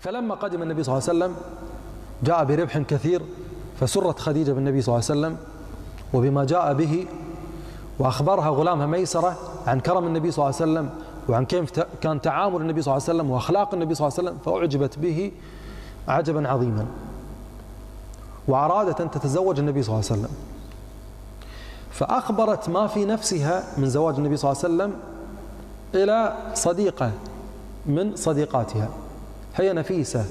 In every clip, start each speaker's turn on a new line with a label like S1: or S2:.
S1: فلما قدم النبي صلى الله عليه وسلم جاء بربح كثير فسرت خديجة بالنبي صلى الله عليه وسلم وبما جاء به وأخبرها غلامها ميسرة عن كرم النبي صلى الله عليه وسلم وعن كيف كان تعامل النبي صلى الله عليه وسلم وأخلاق النبي صلى الله عليه وسلم فأعجبت به عجبا عظيما. وأرادت أن تتزوج النبي صلى الله عليه وسلم. فأخبرت ما في نفسها من زواج النبي صلى الله عليه وسلم إلى صديقة من صديقاتها. هي نفيسة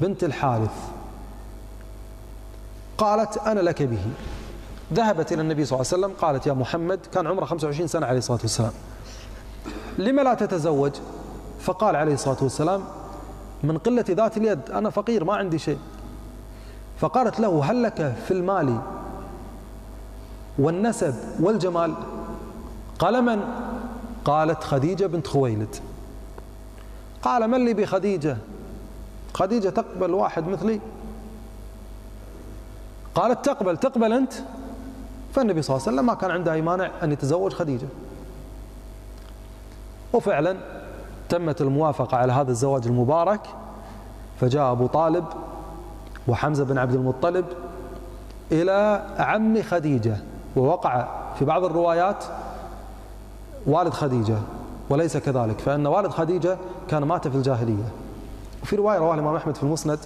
S1: بنت الحارث. قالت أنا لك به. ذهبت إلى النبي صلى الله عليه وسلم قالت يا محمد كان عمره 25 سنة عليه الصلاة والسلام. لما لا تتزوج؟ فقال عليه الصلاة والسلام من قلة ذات اليد أنا فقير ما عندي شيء. فقالت له هل لك في المال والنسب والجمال؟ قال من؟ قالت خديجة بنت خويلد. قال من لي بخديجة؟ خديجة تقبل واحد مثلي. قالت تقبل تقبل أنت؟ فالنبي صلى الله عليه وسلم ما كان عنده أي مانع أن يتزوج خديجة. وفعلا تمت الموافقة على هذا الزواج المبارك. فجاء أبو طالب وحمزة بن عبد المطلب إلى عم خديجة ووقع في بعض الروايات والد خديجة وليس كذلك فإن والد خديجة كان مات في الجاهلية. وفي رواية رواه الإمام أحمد في المسند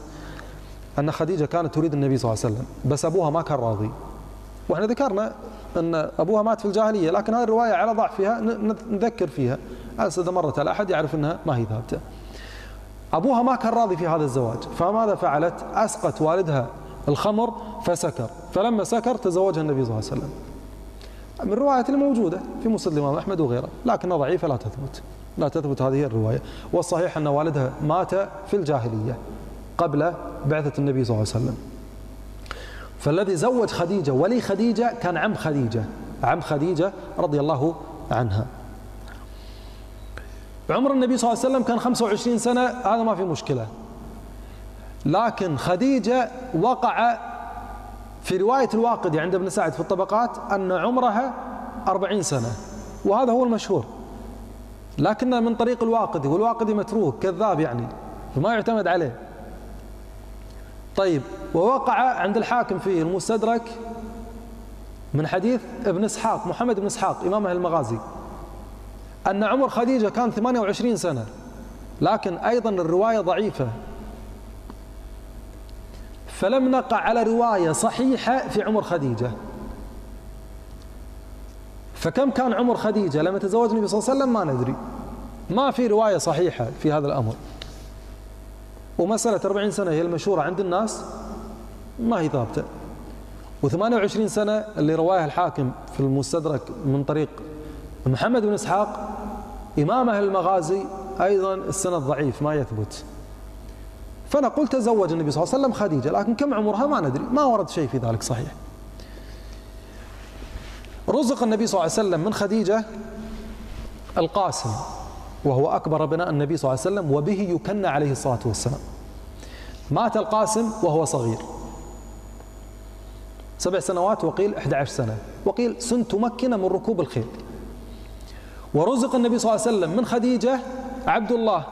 S1: أن خديجة كانت تريد النبي صلى الله عليه وسلم بس أبوها ما كان راضي. وإحنا ذكرنا أن أبوها مات في الجاهلية لكن هذه الرواية على ضعفها نذكر فيها. إذا مرت على أحد يعرف أنها ما هي ثابتة. أبوها ما كان راضي في هذا الزواج فماذا فعلت؟ أسقت والدها الخمر فسكر فلما سكر تزوجها النبي صلى الله عليه وسلم. من الروايات الموجودة في مسند الإمام أحمد وغيره لكنها ضعيفة لا تثبت. لا تثبت هذه الرواية. والصحيح أن والدها مات في الجاهلية قبل بعثة النبي صلى الله عليه وسلم. فالذي زوج خديجة ولي خديجة كان عم خديجة عم خديجة رضي الله عنها. عمر النبي صلى الله عليه وسلم كان 25 سنة هذا ما في مشكلة. لكن خديجة وقع في رواية الواقدي عند ابن سعد في الطبقات أن عمرها 40 سنة وهذا هو المشهور. لكن من طريق الواقدي والواقدي متروك كذاب يعني فما يعتمد عليه. طيب ووقع عند الحاكم في المستدرك من حديث ابن إسحاق محمد بن إسحاق إمام أهل المغازي أن عمر خديجة كان 28 سنة لكن أيضا الرواية ضعيفة. فلم نقع على رواية صحيحة في عمر خديجة. فكم كان عمر خديجة لما تزوج النبي صلى الله عليه وسلم؟ ما ندري. ما في رواية صحيحة في هذا الأمر. ومسألة 40 سنة هي المشهورة عند الناس؟ ما هي ثابتة و28 سنة اللي رواها الحاكم في المستدرك من طريق محمد بن إسحاق إمام أهل المغازي أيضا السند ضعيف ما يثبت. فنقول تزوج النبي صلى الله عليه وسلم خديجة لكن كم عمرها؟ ما ندري. ما ورد شيء في ذلك صحيح. رزق النبي صلى الله عليه وسلم من خديجة القاسم وهو أكبر ابناء النبي صلى الله عليه وسلم وبه يكنى عليه الصلاة والسلام. مات القاسم وهو صغير. سبع سنوات وقيل 11 سنة وقيل سن تمكن من ركوب الخيل. ورزق النبي صلى الله عليه وسلم من خديجة عبد الله.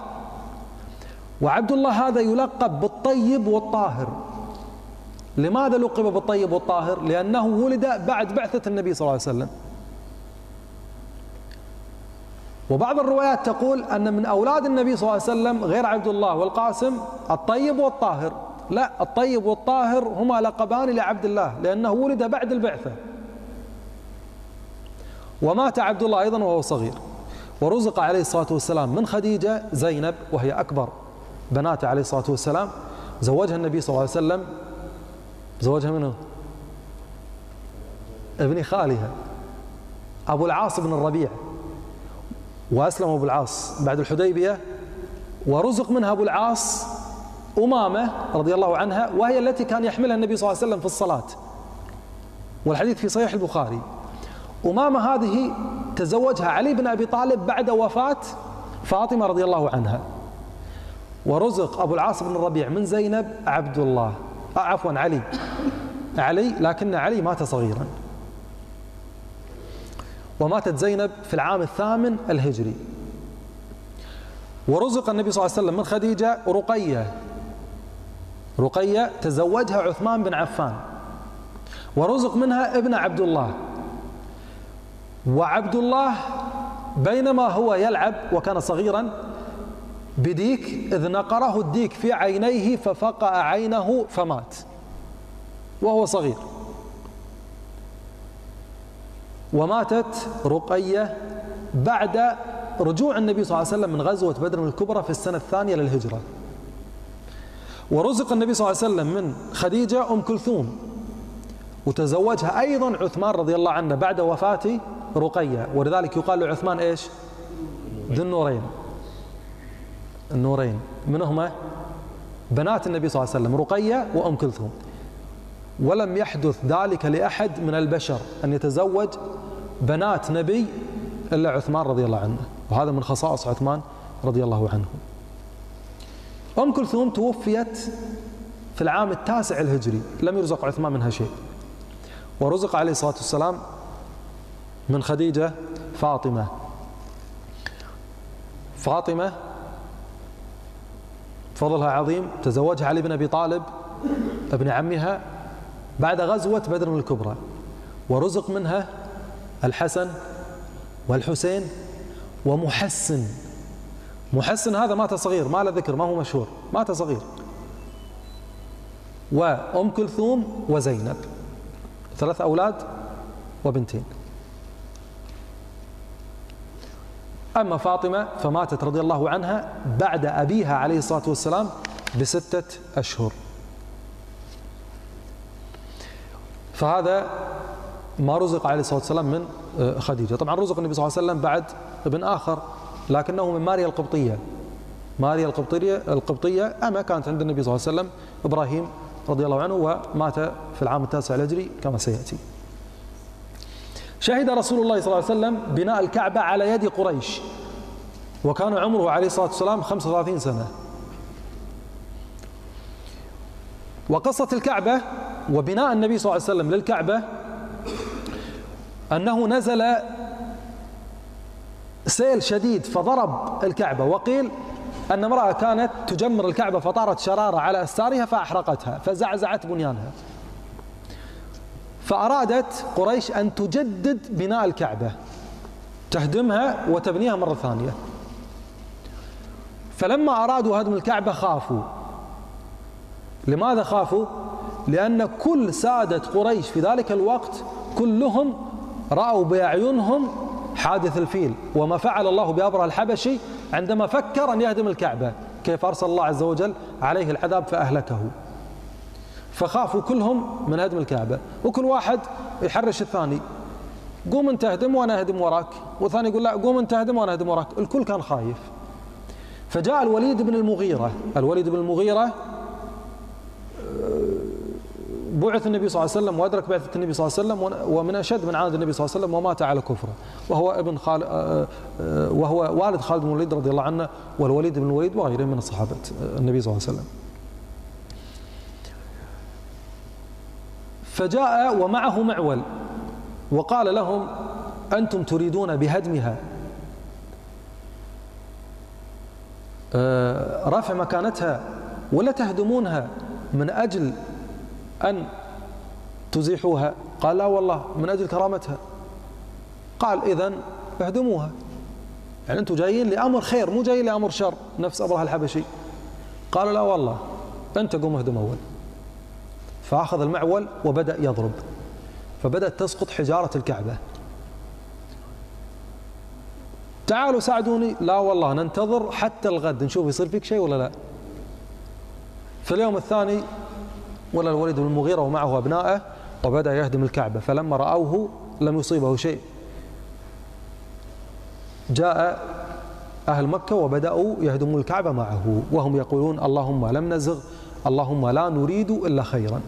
S1: وعبد الله هذا يلقب بالطيب والطاهر. لماذا لقب بالطيب والطاهر؟ لأنه ولد بعد بعثة النبي صلى الله عليه وسلم. وبعض الروايات تقول أن من أولاد النبي صلى الله عليه وسلم غير عبد الله والقاسم الطيب والطاهر. لا الطيب والطاهر هما لقبان لعبد الله لأنه ولد بعد البعثة. ومات عبد الله أيضا وهو صغير. ورزق عليه الصلاة والسلام من خديجة زينب وهي أكبر بناته عليه الصلاة والسلام. زوجها النبي صلى الله عليه وسلم زوجها منه ابن خالها. أبو العاص بن الربيع. وأسلم أبو العاص بعد الحديبية. ورزق منها أبو العاص أمامة رضي الله عنها وهي التي كان يحملها النبي صلى الله عليه وسلم في الصلاة. والحديث في صحيح البخاري. أمامة هذه تزوجها علي بن أبي طالب بعد وفاة فاطمة رضي الله عنها. ورزق أبو العاص بن الربيع من زينب عبد الله. عفوا علي. علي لكن علي مات صغيرا. وماتت زينب في العام الثامن الهجري. ورزق النبي صلى الله عليه وسلم من خديجة رقية. رقية تزوجها عثمان بن عفان. ورزق منها ابن عبد الله وعبد الله بينما هو يلعب وكان صغيرا بديك إذ نقره الديك في عينيه ففقع عينه فمات. وهو صغير. وماتت رقية بعد رجوع النبي صلى الله عليه وسلم من غزوة بدر الكبرى في السنة الثانية للهجرة. ورزق النبي صلى الله عليه وسلم من خديجة أم كلثوم. وتزوجها أيضا عثمان رضي الله عنه بعد وفاة رقية. ولذلك يقال لعثمان إيش؟ ذو النورين. النورين. من هما بنات النبي صلى الله عليه وسلم رقية وأم كلثوم. ولم يحدث ذلك لأحد من البشر أن يتزوج بنات نبي إلا عثمان رضي الله عنه. وهذا من خصائص عثمان رضي الله عنه. أم كلثوم توفيت في العام التاسع الهجري. لم يرزق عثمان منها شيء. ورزق عليه الصلاة والسلام من خديجة فاطمة. فاطمة فضلها عظيم. تزوجها علي بن أبي طالب ابن عمها بعد غزوة بدر الكبرى. ورزق منها الحسن والحسين ومحسن. محسن هذا مات صغير ما له ذكر ما هو مشهور مات صغير. وأم كلثوم وزينب ثلاث أولاد وبنتين. أما فاطمة فماتت رضي الله عنها بعد أبيها عليه الصلاة والسلام بستة أشهر. فهذا ما رزق عليه الصلاة والسلام من آه، خديجة. طبعا رزق النبي صلى الله عليه وسلم بعد ابن آخر لكنه من ماريا القبطية. ماريا القبطية القبطية أما كانت عند النبي صلى الله عليه وسلم إبراهيم رضي الله عنه ومات في العام التاسع الهجري كما سيأتي. شهد رسول الله صلى الله عليه وسلم بناء الكعبة على يد قريش. وكان عمره عليه الصلاة والسلام 35 سنة. وقصة الكعبة وبناء النبي صلى الله عليه وسلم للكعبة أنه نزل سيل شديد فضرب الكعبة وقيل أن امرأة كانت تجمر الكعبة فطارت شرارة على أستارها فأحرقتها فزعزعت بنيانها. فأرادت قريش أن تجدد بناء الكعبة تهدمها وتبنيها مرة ثانية. فلما أرادوا هدم الكعبة خافوا. لماذا خافوا؟ لأن كل سادة قريش في ذلك الوقت كلهم رأوا بأعينهم حادث الفيل وما فعل الله بأبره الحبشي عندما فكر أن يهدم الكعبة كيف أرسل الله عز وجل عليه العذاب فأهلكه. فخافوا كلهم من هدم الكعبة. وكل واحد يحرش الثاني. قوم انت اهدم وأنا اهدم وراك. والثاني يقول لا قوم انت اهدم وأنا اهدم وراك. الكل كان خايف. فجاء الوليد بن المغيرة. الوليد بن المغيرة بعث النبي صلى الله عليه وسلم وأدرك بعثة النبي صلى الله عليه وسلم ومن أشد من عاند النبي صلى الله عليه وسلم ومات على كفره. وهو ابن خالد آه، آه، وهو والد خالد بن الوليد رضي الله عنه والوليد بن الوليد وغيره من الصحابة آه، النبي صلى الله عليه وسلم. فجاء ومعه معول وقال لهم أنتم تريدون بهدمها. رفع مكانتها ولا تهدمونها من أجل أن تزيحوها. قال لا والله من أجل كرامتها. قال إذا اهدموها. يعني أنتم جايين لأمر خير مو جايين لأمر شر. نفس أبرهة الحبشي. قال لا والله أنت قوم اهدم أول. فأخذ المعول وبدأ يضرب فبدأت تسقط حجارة الكعبة. تعالوا ساعدوني. لا والله ننتظر حتى الغد نشوف يصير فيك شيء ولا لا. في اليوم الثاني ولا الوليد بن المغيرة ومعه أبنائه وبدأ يهدم الكعبة. فلما رأوه لم يصيبه شيء. جاء أهل مكة وبدأوا يهدمون الكعبة معه وهم يقولون اللهم لم نزغ اللهم لا نريد إلا خيرا.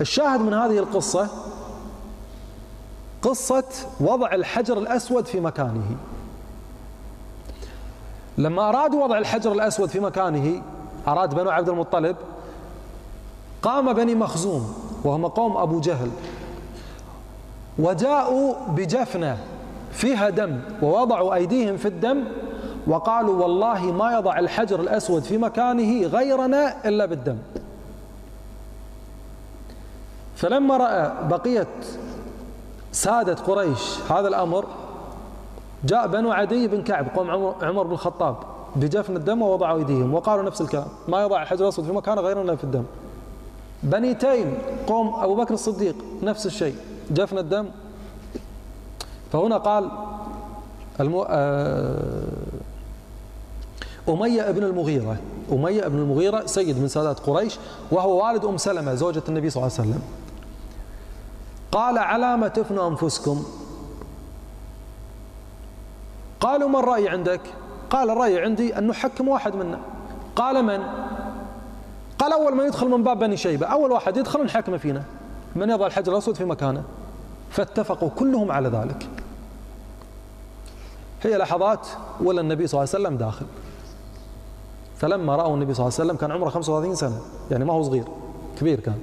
S1: الشاهد من هذه القصة قصة وضع الحجر الأسود في مكانه. لما أرادوا وضع الحجر الأسود في مكانه أراد بنو عبد المطلب قام بني مخزوم وهم قوم أبو جهل وجاءوا بجفنة فيها دم ووضعوا أيديهم في الدم وقالوا والله ما يضع الحجر الأسود في مكانه غيرنا إلا بالدم. فلما رأى بقية سادة قريش هذا الأمر جاء بنو عدي بن كعب قوم عمر بن الخطاب بجفن الدم ووضعوا أيديهم وقالوا نفس الكلام ما يضع الحجر الأسود في مكانه غير أنه في الدم. بني تيم قوم أبو بكر الصديق نفس الشيء جفن الدم. فهنا قال المو... آه، أمية ابن المغيرة. أمية ابن المغيرة سيد من سادات قريش وهو والد أم سلمة زوجة النبي صلى الله عليه وسلم. قال على ما تفنوا أنفسكم. قالوا ما الرأي عندك؟ قال الرأي عندي أن نحكم واحد منا. قال من؟ قال أول من يدخل من باب بني شيبة أول واحد يدخل نحكم فينا. من يضع الحجر الأسود في مكانه. فاتفقوا كلهم على ذلك. هي لحظات ولا النبي صلى الله عليه وسلم داخل. فلما رأوا النبي صلى الله عليه وسلم كان عمره 35 سنة. يعني ما هو صغير كبير كان.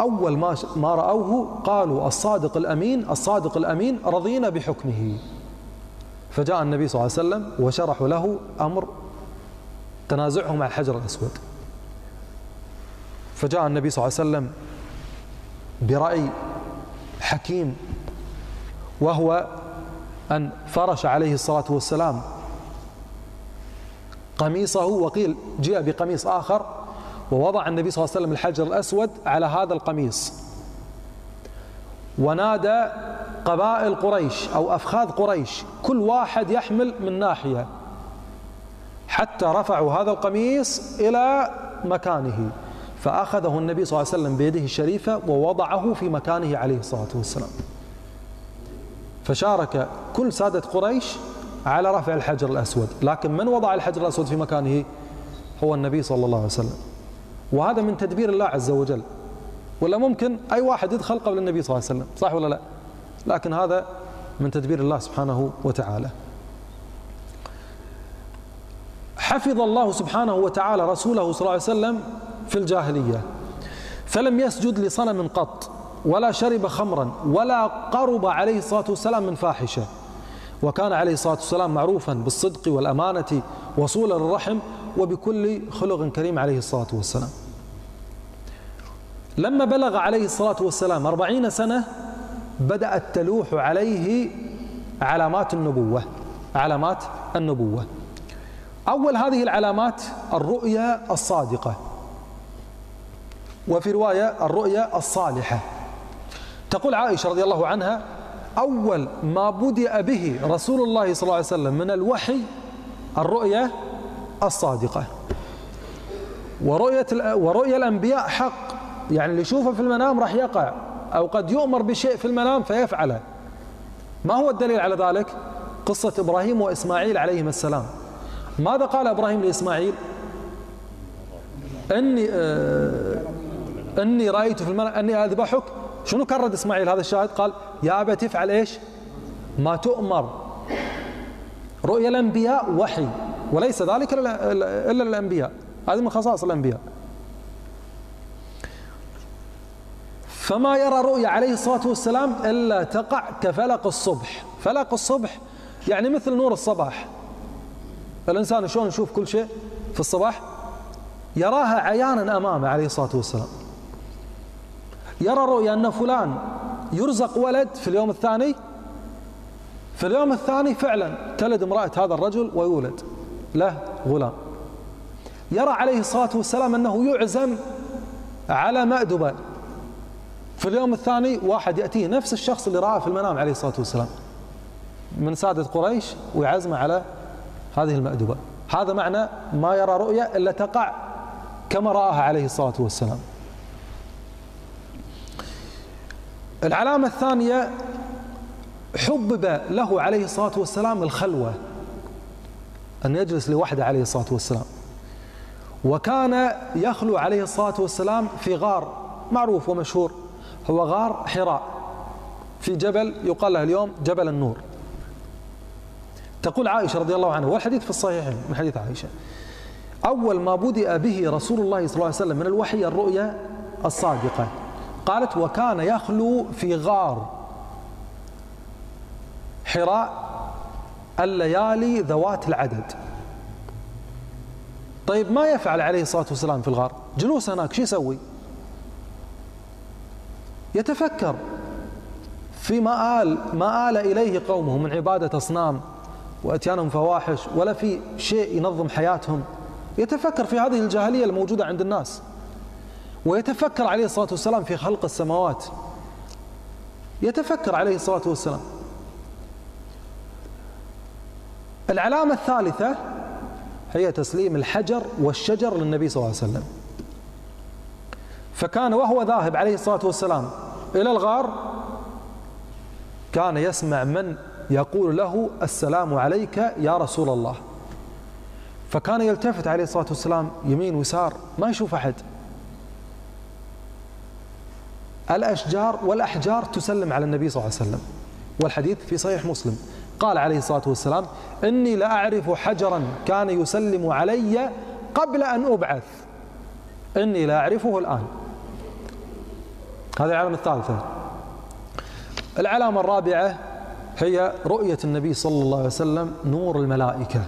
S1: أول ما ما رأوه قالوا الصادق الأمين الصادق الأمين رضينا بحكمه. فجاء النبي صلى الله عليه وسلم وشرحوا له أمر تنازعهم على الحجر الأسود. فجاء النبي صلى الله عليه وسلم برأي حكيم وهو أن فرش عليه الصلاة والسلام قميصه وقيل جاء بقميص آخر ووضع النبي صلى الله عليه وسلم الحجر الأسود على هذا القميص. ونادى قبائل قريش أو أفخاذ قريش كل واحد يحمل من ناحية حتى رفعوا هذا القميص إلى مكانه فأخذه النبي صلى الله عليه وسلم بيده الشريفة ووضعه في مكانه عليه الصلاة والسلام. فشارك كل سادة قريش على رفع الحجر الأسود. لكن من وضع الحجر الأسود في مكانه؟ هو النبي صلى الله عليه وسلم. وهذا من تدبير الله عز وجل. ولا ممكن أي واحد يدخل قبل النبي صلى الله عليه وسلم. صح ولا لا؟ لكن هذا من تدبير الله سبحانه وتعالى. حفظ الله سبحانه وتعالى رسوله صلى الله عليه وسلم في الجاهلية. فلم يسجد لصنم قط ولا شرب خمرا ولا قرب عليه الصلاة والسلام من فاحشة. وكان عليه الصلاة والسلام معروفا بالصدق والأمانة وصولا للرحم وبكل خلق كريم عليه الصلاة والسلام. لما بلغ عليه الصلاة والسلام أربعين سنة بدأت تلوح عليه علامات النبوة علامات النبوة. أول هذه العلامات الرؤيا الصادقة وفي رواية الرؤيا الصالحة. تقول عائشة رضي الله عنها أول ما بدأ به رسول الله صلى الله عليه وسلم من الوحي الرؤيا الصادقة. ورؤية ورؤيا الأنبياء حق. يعني اللي يشوفه في المنام راح يقع. أو قد يؤمر بشيء في المنام فيفعله ما هو الدليل على ذلك؟ قصة إبراهيم وإسماعيل عليهما السلام. ماذا قال إبراهيم لإسماعيل؟ إني آه إني رأيت في المنام أني أذبحك. شنو كرد إسماعيل؟ هذا الشاهد قال يا أبا تفعل إيش؟ ما تؤمر. رؤيا الأنبياء وحي وليس ذلك إلا الأنبياء. هذه من خصائص الأنبياء. فما يرى رؤيا عليه الصلاة والسلام إلا تقع كفلق الصبح. فلق الصبح يعني مثل نور الصباح. الإنسان شلون يشوف كل شيء في الصباح؟ يراها عيانا أمامه عليه الصلاة والسلام. يرى رؤيا أن فلان يرزق ولد في اليوم الثاني؟ في اليوم الثاني فعلا تلد امرأة هذا الرجل ويولد. له غلام. يرى عليه الصلاة والسلام أنه يعزم على مأدبة في اليوم الثاني واحد يأتيه نفس الشخص اللي رآه في المنام عليه الصلاة والسلام. من سادة قريش ويعزمه على هذه المأدبة هذا معنى ما يرى رؤيا إلا تقع كما رآها عليه الصلاة والسلام. العلامة الثانية حبب له عليه الصلاة والسلام الخلوة أن يجلس لوحده عليه الصلاة والسلام. وكان يخلو عليه الصلاة والسلام في غار معروف ومشهور هو غار حراء. في جبل يقال له اليوم جبل النور. تقول عائشة رضي الله عنها والحديث في الصحيحين من حديث عائشة. أول ما بدأ به رسول الله صلى الله عليه وسلم من الوحي الرؤيا الصادقة. قالت وكان يخلو في غار حراء الليالي ذوات العدد. طيب ما يفعل عليه الصلاة والسلام في الغار؟ جلوس هناك شو يسوي؟ يتفكر فيما آل ما آل إليه قومه من عبادة أصنام وأتيانهم فواحش ولا في شيء ينظم حياتهم. يتفكر في هذه الجاهلية الموجودة عند الناس. ويتفكر عليه الصلاة والسلام في خلق السماوات. يتفكر عليه الصلاة والسلام. العلامة الثالثة هي تسليم الحجر والشجر للنبي صلى الله عليه وسلم. فكان وهو ذاهب عليه الصلاة والسلام إلى الغار كان يسمع من يقول له السلام عليك يا رسول الله. فكان يلتفت عليه الصلاة والسلام يمين ويسار ما يشوف أحد. الأشجار والأحجار تسلم على النبي صلى الله عليه وسلم. والحديث في صحيح مسلم. قال عليه الصلاة والسلام إني لأعرف حجرا كان يسلم علي قبل أن أبعث. إني لا أعرفه الآن. هذه العلامة الثالثة. العلامة الرابعة هي رؤية النبي صلى الله عليه وسلم نور الملائكة.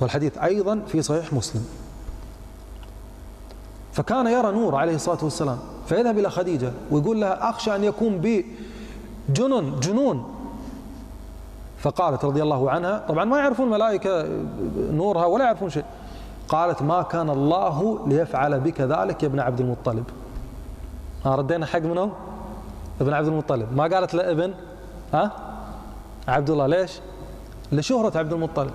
S1: والحديث أيضا في صحيح مسلم. فكان يرى نور عليه الصلاة والسلام فيذهب إلى خديجة ويقول لها أخشى أن يكون بي جنون جنون. فقالت رضي الله عنها طبعا ما يعرفون الملائكة نورها ولا يعرفون شيء. قالت ما كان الله ليفعل بك ذلك يا ابن عبد المطلب. ها ردينا حق منهم ابن عبد المطلب. ما قالت لابن ها؟ عبد الله ليش؟ لشهرة عبد المطلب.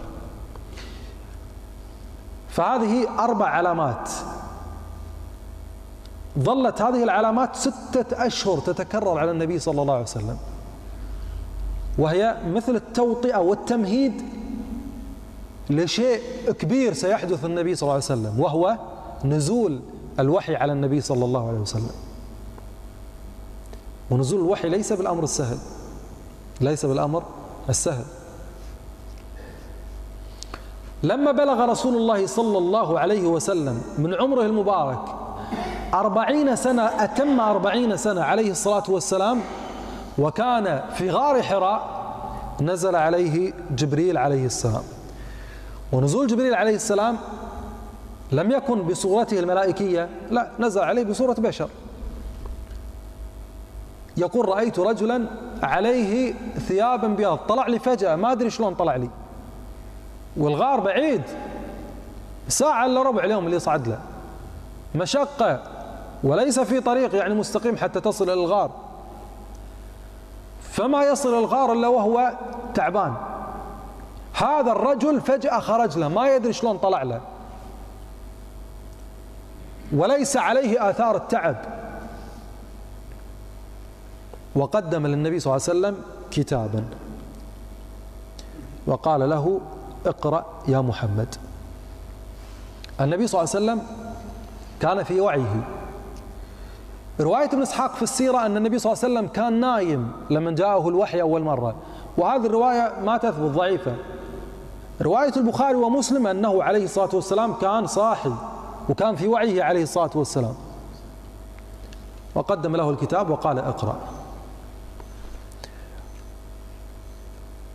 S1: فهذه أربع علامات. ظلت هذه العلامات ستة أشهر تتكرر على النبي صلى الله عليه وسلم. وهي مثل التوطئة والتمهيد لشيء كبير سيحدث النبي صلى الله عليه وسلم وهو نزول الوحي على النبي صلى الله عليه وسلم. ونزول الوحي ليس بالأمر السهل ليس بالأمر السهل. لما بلغ رسول الله صلى الله عليه وسلم من عمره المبارك أربعين سنة أتم أربعين سنة عليه الصلاة والسلام وكان في غار حراء نزل عليه جبريل عليه السلام. ونزول جبريل عليه السلام لم يكن بصورته الملائكية لا نزل عليه بصورة بشر. يقول رأيت رجلا عليه ثيابا بياض طلع لي فجأة ما أدري شلون طلع لي. والغار بعيد ساعة إلا ربع اليوم اللي صعد له. مشقة وليس في طريق يعني مستقيم حتى تصل إلى الغار. فما يصل الغار إلا وهو تعبان. هذا الرجل فجأة خرج له ما يدري شلون طلع له. وليس عليه آثار التعب. وقدم للنبي صلى الله عليه وسلم كتابا. وقال له اقرأ يا محمد. النبي صلى الله عليه وسلم كان في وعيه. رواية ابن إسحاق في السيرة أن النبي صلى الله عليه وسلم كان نايم لما جاءه الوحي أول مرة. وهذه الرواية ما تثبت ضعيفة. رواية البخاري ومسلم أنه عليه الصلاة والسلام كان صاحي وكان في وعيه عليه الصلاة والسلام. وقدم له الكتاب وقال اقرأ.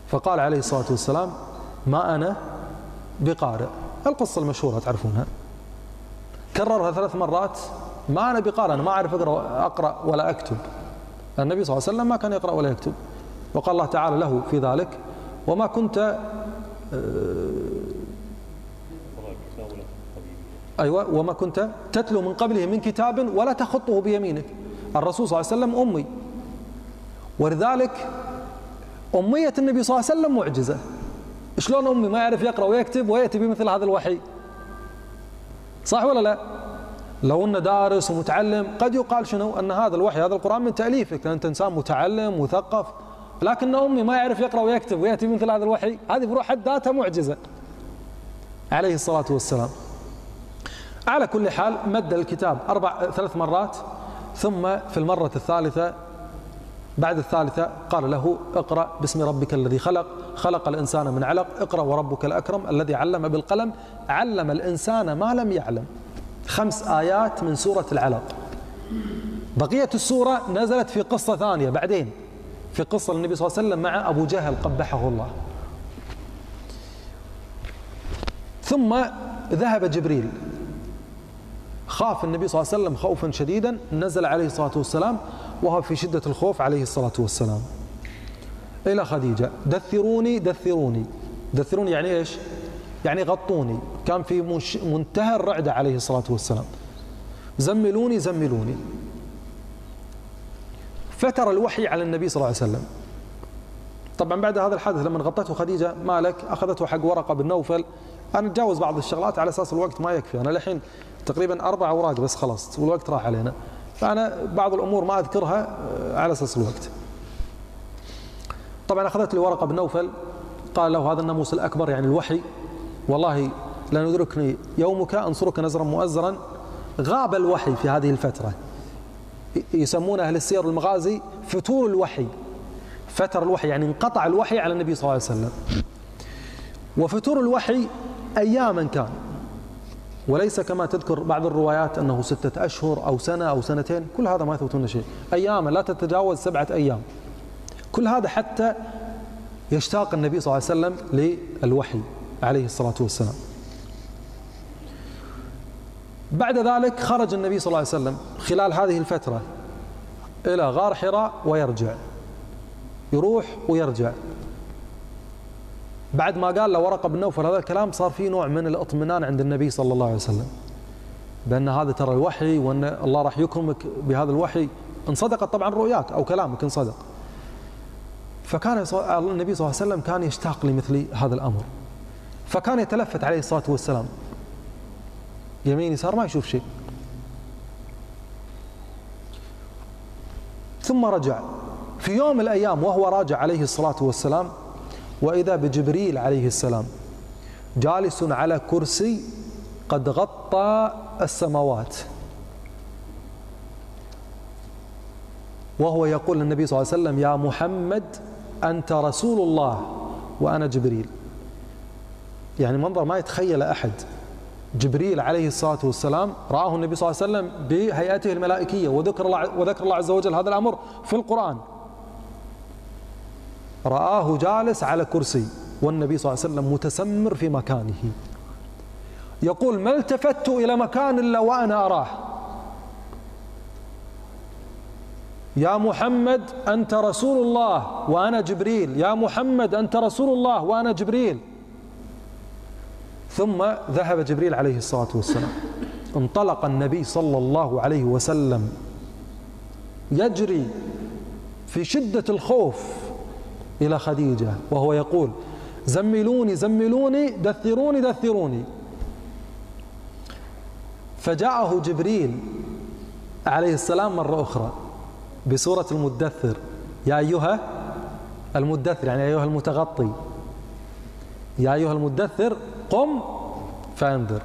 S1: فقال عليه الصلاة والسلام ما أنا بقارئ. القصة المشهورة تعرفونها. كررها ثلاث مرات. ما أنا بقارئ أنا ما أعرف أقرأ, أقرأ ولا أكتب. النبي صلى الله عليه وسلم ما كان يقرأ ولا يكتب. وقال الله تعالى له في ذلك وما كنت آه، أيوة وما كنت تتلو من قبله من كتاب ولا تخطه بيمينك. الرسول صلى الله عليه وسلم أمي. ولذلك أمية النبي صلى الله عليه وسلم معجزة. شلون أمي ما يعرف يقرأ ويكتب ويأتي بمثل هذا الوحي؟ صح ولا لا؟ لو أنه دارس ومتعلم قد يقال شنو؟ أن هذا الوحي هذا القرآن من تأليفك أنت إنسان متعلم مثقف لكن أمي ما يعرف يقرأ ويكتب ويأتي بمثل هذا الوحي هذه بروح حد ذاتها معجزة. عليه الصلاة والسلام. على كل حال مد الكتاب أربع ثلاث مرات ثم في المرة الثالثة بعد الثالثة قال له اقرأ باسم ربك الذي خلق خلق الإنسان من علق اقرأ وربك الأكرم الذي علم بالقلم علم الإنسان ما لم يعلم. خمس آيات من سورة العلق. بقية السورة نزلت في قصة ثانية بعدين في قصة النبي صلى الله عليه وسلم مع أبو جهل قبحه الله. ثم ذهب جبريل. خاف النبي صلى الله عليه وسلم خوفا شديدا نزل عليه الصلاة والسلام وهو في شدة الخوف عليه الصلاة والسلام. إلى خديجة. دثروني دثروني. دثروني يعني إيش؟ يعني غطوني. كان في منتهى الرعدة عليه الصلاة والسلام. زملوني زملوني. فتر الوحي على النبي صلى الله عليه وسلم. طبعا بعد هذا الحدث لما غطته خديجة مالك أخذته حق ورقة بن نوفل أنا أتجاوز بعض الشغلات على أساس الوقت ما يكفي. أنا الحين تقريبا أربع أوراق بس خلصت والوقت راح علينا. فأنا بعض الأمور ما أذكرها آه، على أساس الوقت. طبعا أخذت لي ورقة بن نوفل قال له هذا الناموس الأكبر يعني الوحي. والله لن يدركني يومك أنصرك نزرا مؤزرا. غاب الوحي في هذه الفترة. يسمونه أهل السير المغازي فتور الوحي. فتر الوحي يعني انقطع الوحي على النبي صلى الله عليه وسلم. وفتور الوحي أياما كان. وليس كما تذكر بعض الروايات أنه ستة أشهر أو سنة أو سنتين. كل هذا ما يثبتون شيء. أياما لا تتجاوز سبعة أيام. كل هذا حتى يشتاق النبي صلى الله عليه وسلم للوحي. عليه الصلاة والسلام. بعد ذلك خرج النبي صلى الله عليه وسلم خلال هذه الفترة إلى غار حراء ويرجع. يروح ويرجع. بعد ما قال له ورقة بن نوفل هذا الكلام صار في نوع من الاطمئنان عند النبي صلى الله عليه وسلم. بأن هذا ترى الوحي وأن الله راح يكرمك بهذا الوحي. إن صدقت طبعا رؤياك أو كلامك إن صدق. فكان النبي صلى الله عليه وسلم كان يشتاق لمثل هذا الأمر. فكان يتلفت عليه الصلاة والسلام. يمين يسار ما يشوف شيء. ثم رجع. في يوم من الأيام وهو راجع عليه الصلاة والسلام وإذا بجبريل عليه السلام جالس على كرسي قد غطى السماوات. وهو يقول للنبي صلى الله عليه وسلم يا محمد أنت رسول الله وأنا جبريل. يعني منظر ما يتخيل أحد. جبريل عليه الصلاة والسلام رآه النبي صلى الله عليه وسلم بهيئته الملائكية وذكر الله, وذكر الله عز وجل هذا الأمر في القرآن. رآه جالس على كرسي والنبي صلى الله عليه وسلم متسمر في مكانه. يقول ما التفت إلى مكان إلا وأنا أراه. يا محمد أنت رسول الله وأنا جبريل. يا محمد أنت رسول الله وأنا جبريل. ثم ذهب جبريل عليه الصلاة والسلام. انطلق النبي صلى الله عليه وسلم يجري في شدة الخوف إلى خديجة وهو يقول زملوني زملوني دثروني دثروني. فجاءه جبريل عليه السلام مرة أخرى بسورة المدثر يا أيها المدثر يعني أيها المتغطي يا أيها المدثر قم فانذر.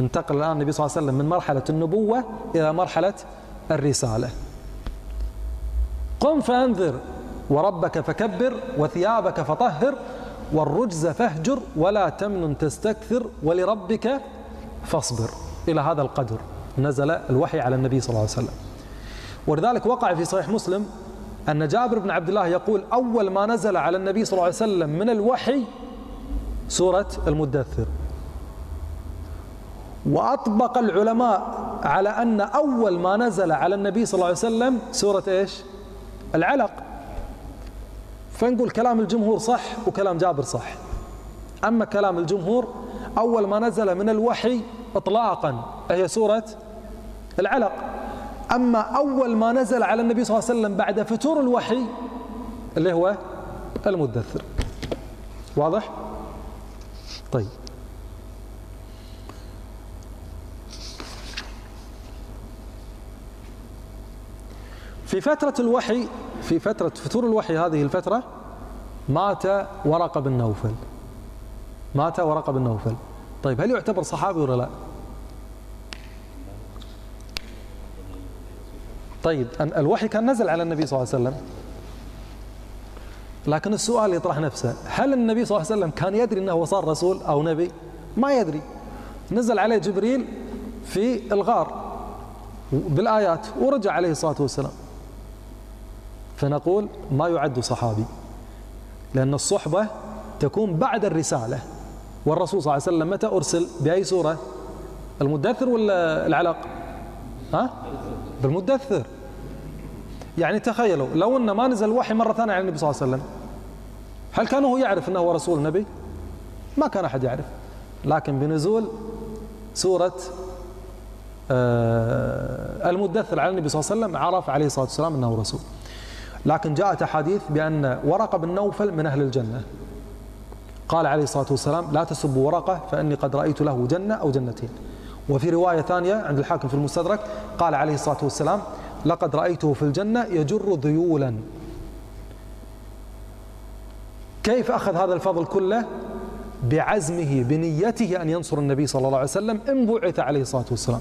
S1: انتقل الآن النبي صلى الله عليه وسلم من مرحلة النبوة إلى مرحلة الرسالة. قم فانذر وربك فكبر وثيابك فطهر والرجز فاهجر ولا تمنن تستكثر ولربك فاصبر. إلى هذا القدر نزل الوحي على النبي صلى الله عليه وسلم. ولذلك وقع في صحيح مسلم أن جابر بن عبد الله يقول أول ما نزل على النبي صلى الله عليه وسلم من الوحي سورة المدثر. وأطبق العلماء على أن أول ما نزل على النبي صلى الله عليه وسلم سورة إيش؟ العلق. فنقول كلام الجمهور صح وكلام جابر صح. أما كلام الجمهور أول ما نزل من الوحي إطلاقا هي سورة العلق. أما أول ما نزل على النبي صلى الله عليه وسلم بعد فتور الوحي اللي هو المدثر. واضح؟ طيب. في فترة الوحي في فترة فتور الوحي هذه الفترة مات ورقة بن نوفل. مات ورقة بن نوفل. طيب هل يعتبر صحابي ولا لا؟ طيب الوحي كان نزل على النبي صلى الله عليه وسلم. لكن السؤال يطرح نفسه هل النبي صلى الله عليه وسلم كان يدري أنه صار رسول أو نبي؟ ما يدري. نزل عليه جبريل في الغار بالآيات ورجع عليه الصلاة والسلام. فنقول ما يعد صحابي لأن الصحبة تكون بعد الرسالة. والرسول صلى الله عليه وسلم متى أرسل؟ بأي سورة؟ المدثر ولا العلق؟ ها؟ بالمدثر. يعني تخيلوا لو ان ما نزل الوحي مرة ثانية على النبي صلى الله عليه وسلم هل كان هو يعرف إنه هو رسول نبي؟ ما كان أحد يعرف. لكن بنزول سورة آه، المدثر على النبي صلى الله عليه وسلم عرف عليه الصلاة والسلام إنه رسول. لكن جاءت أحاديث بأن ورقه بن نوفل من أهل الجنة. قال عليه الصلاة والسلام لا تسبوا ورقة فإني قد رأيت له جنة أو جنتين. وفي رواية ثانية عند الحاكم في المستدرك قال عليه الصلاة والسلام لقد رأيته في الجنة يجر ذيولا. كيف أخذ هذا الفضل كله؟ بعزمه بنيته أن ينصر النبي صلى الله عليه وسلم إن بعث عليه الصلاة والسلام.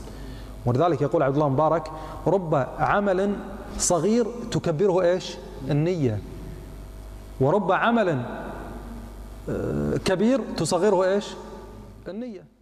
S1: ولذلك يقول عبد الله مبارك رب عمل صغير تكبره إيش؟ النية. ورب عمل آه، كبير تصغره إيش؟ النية.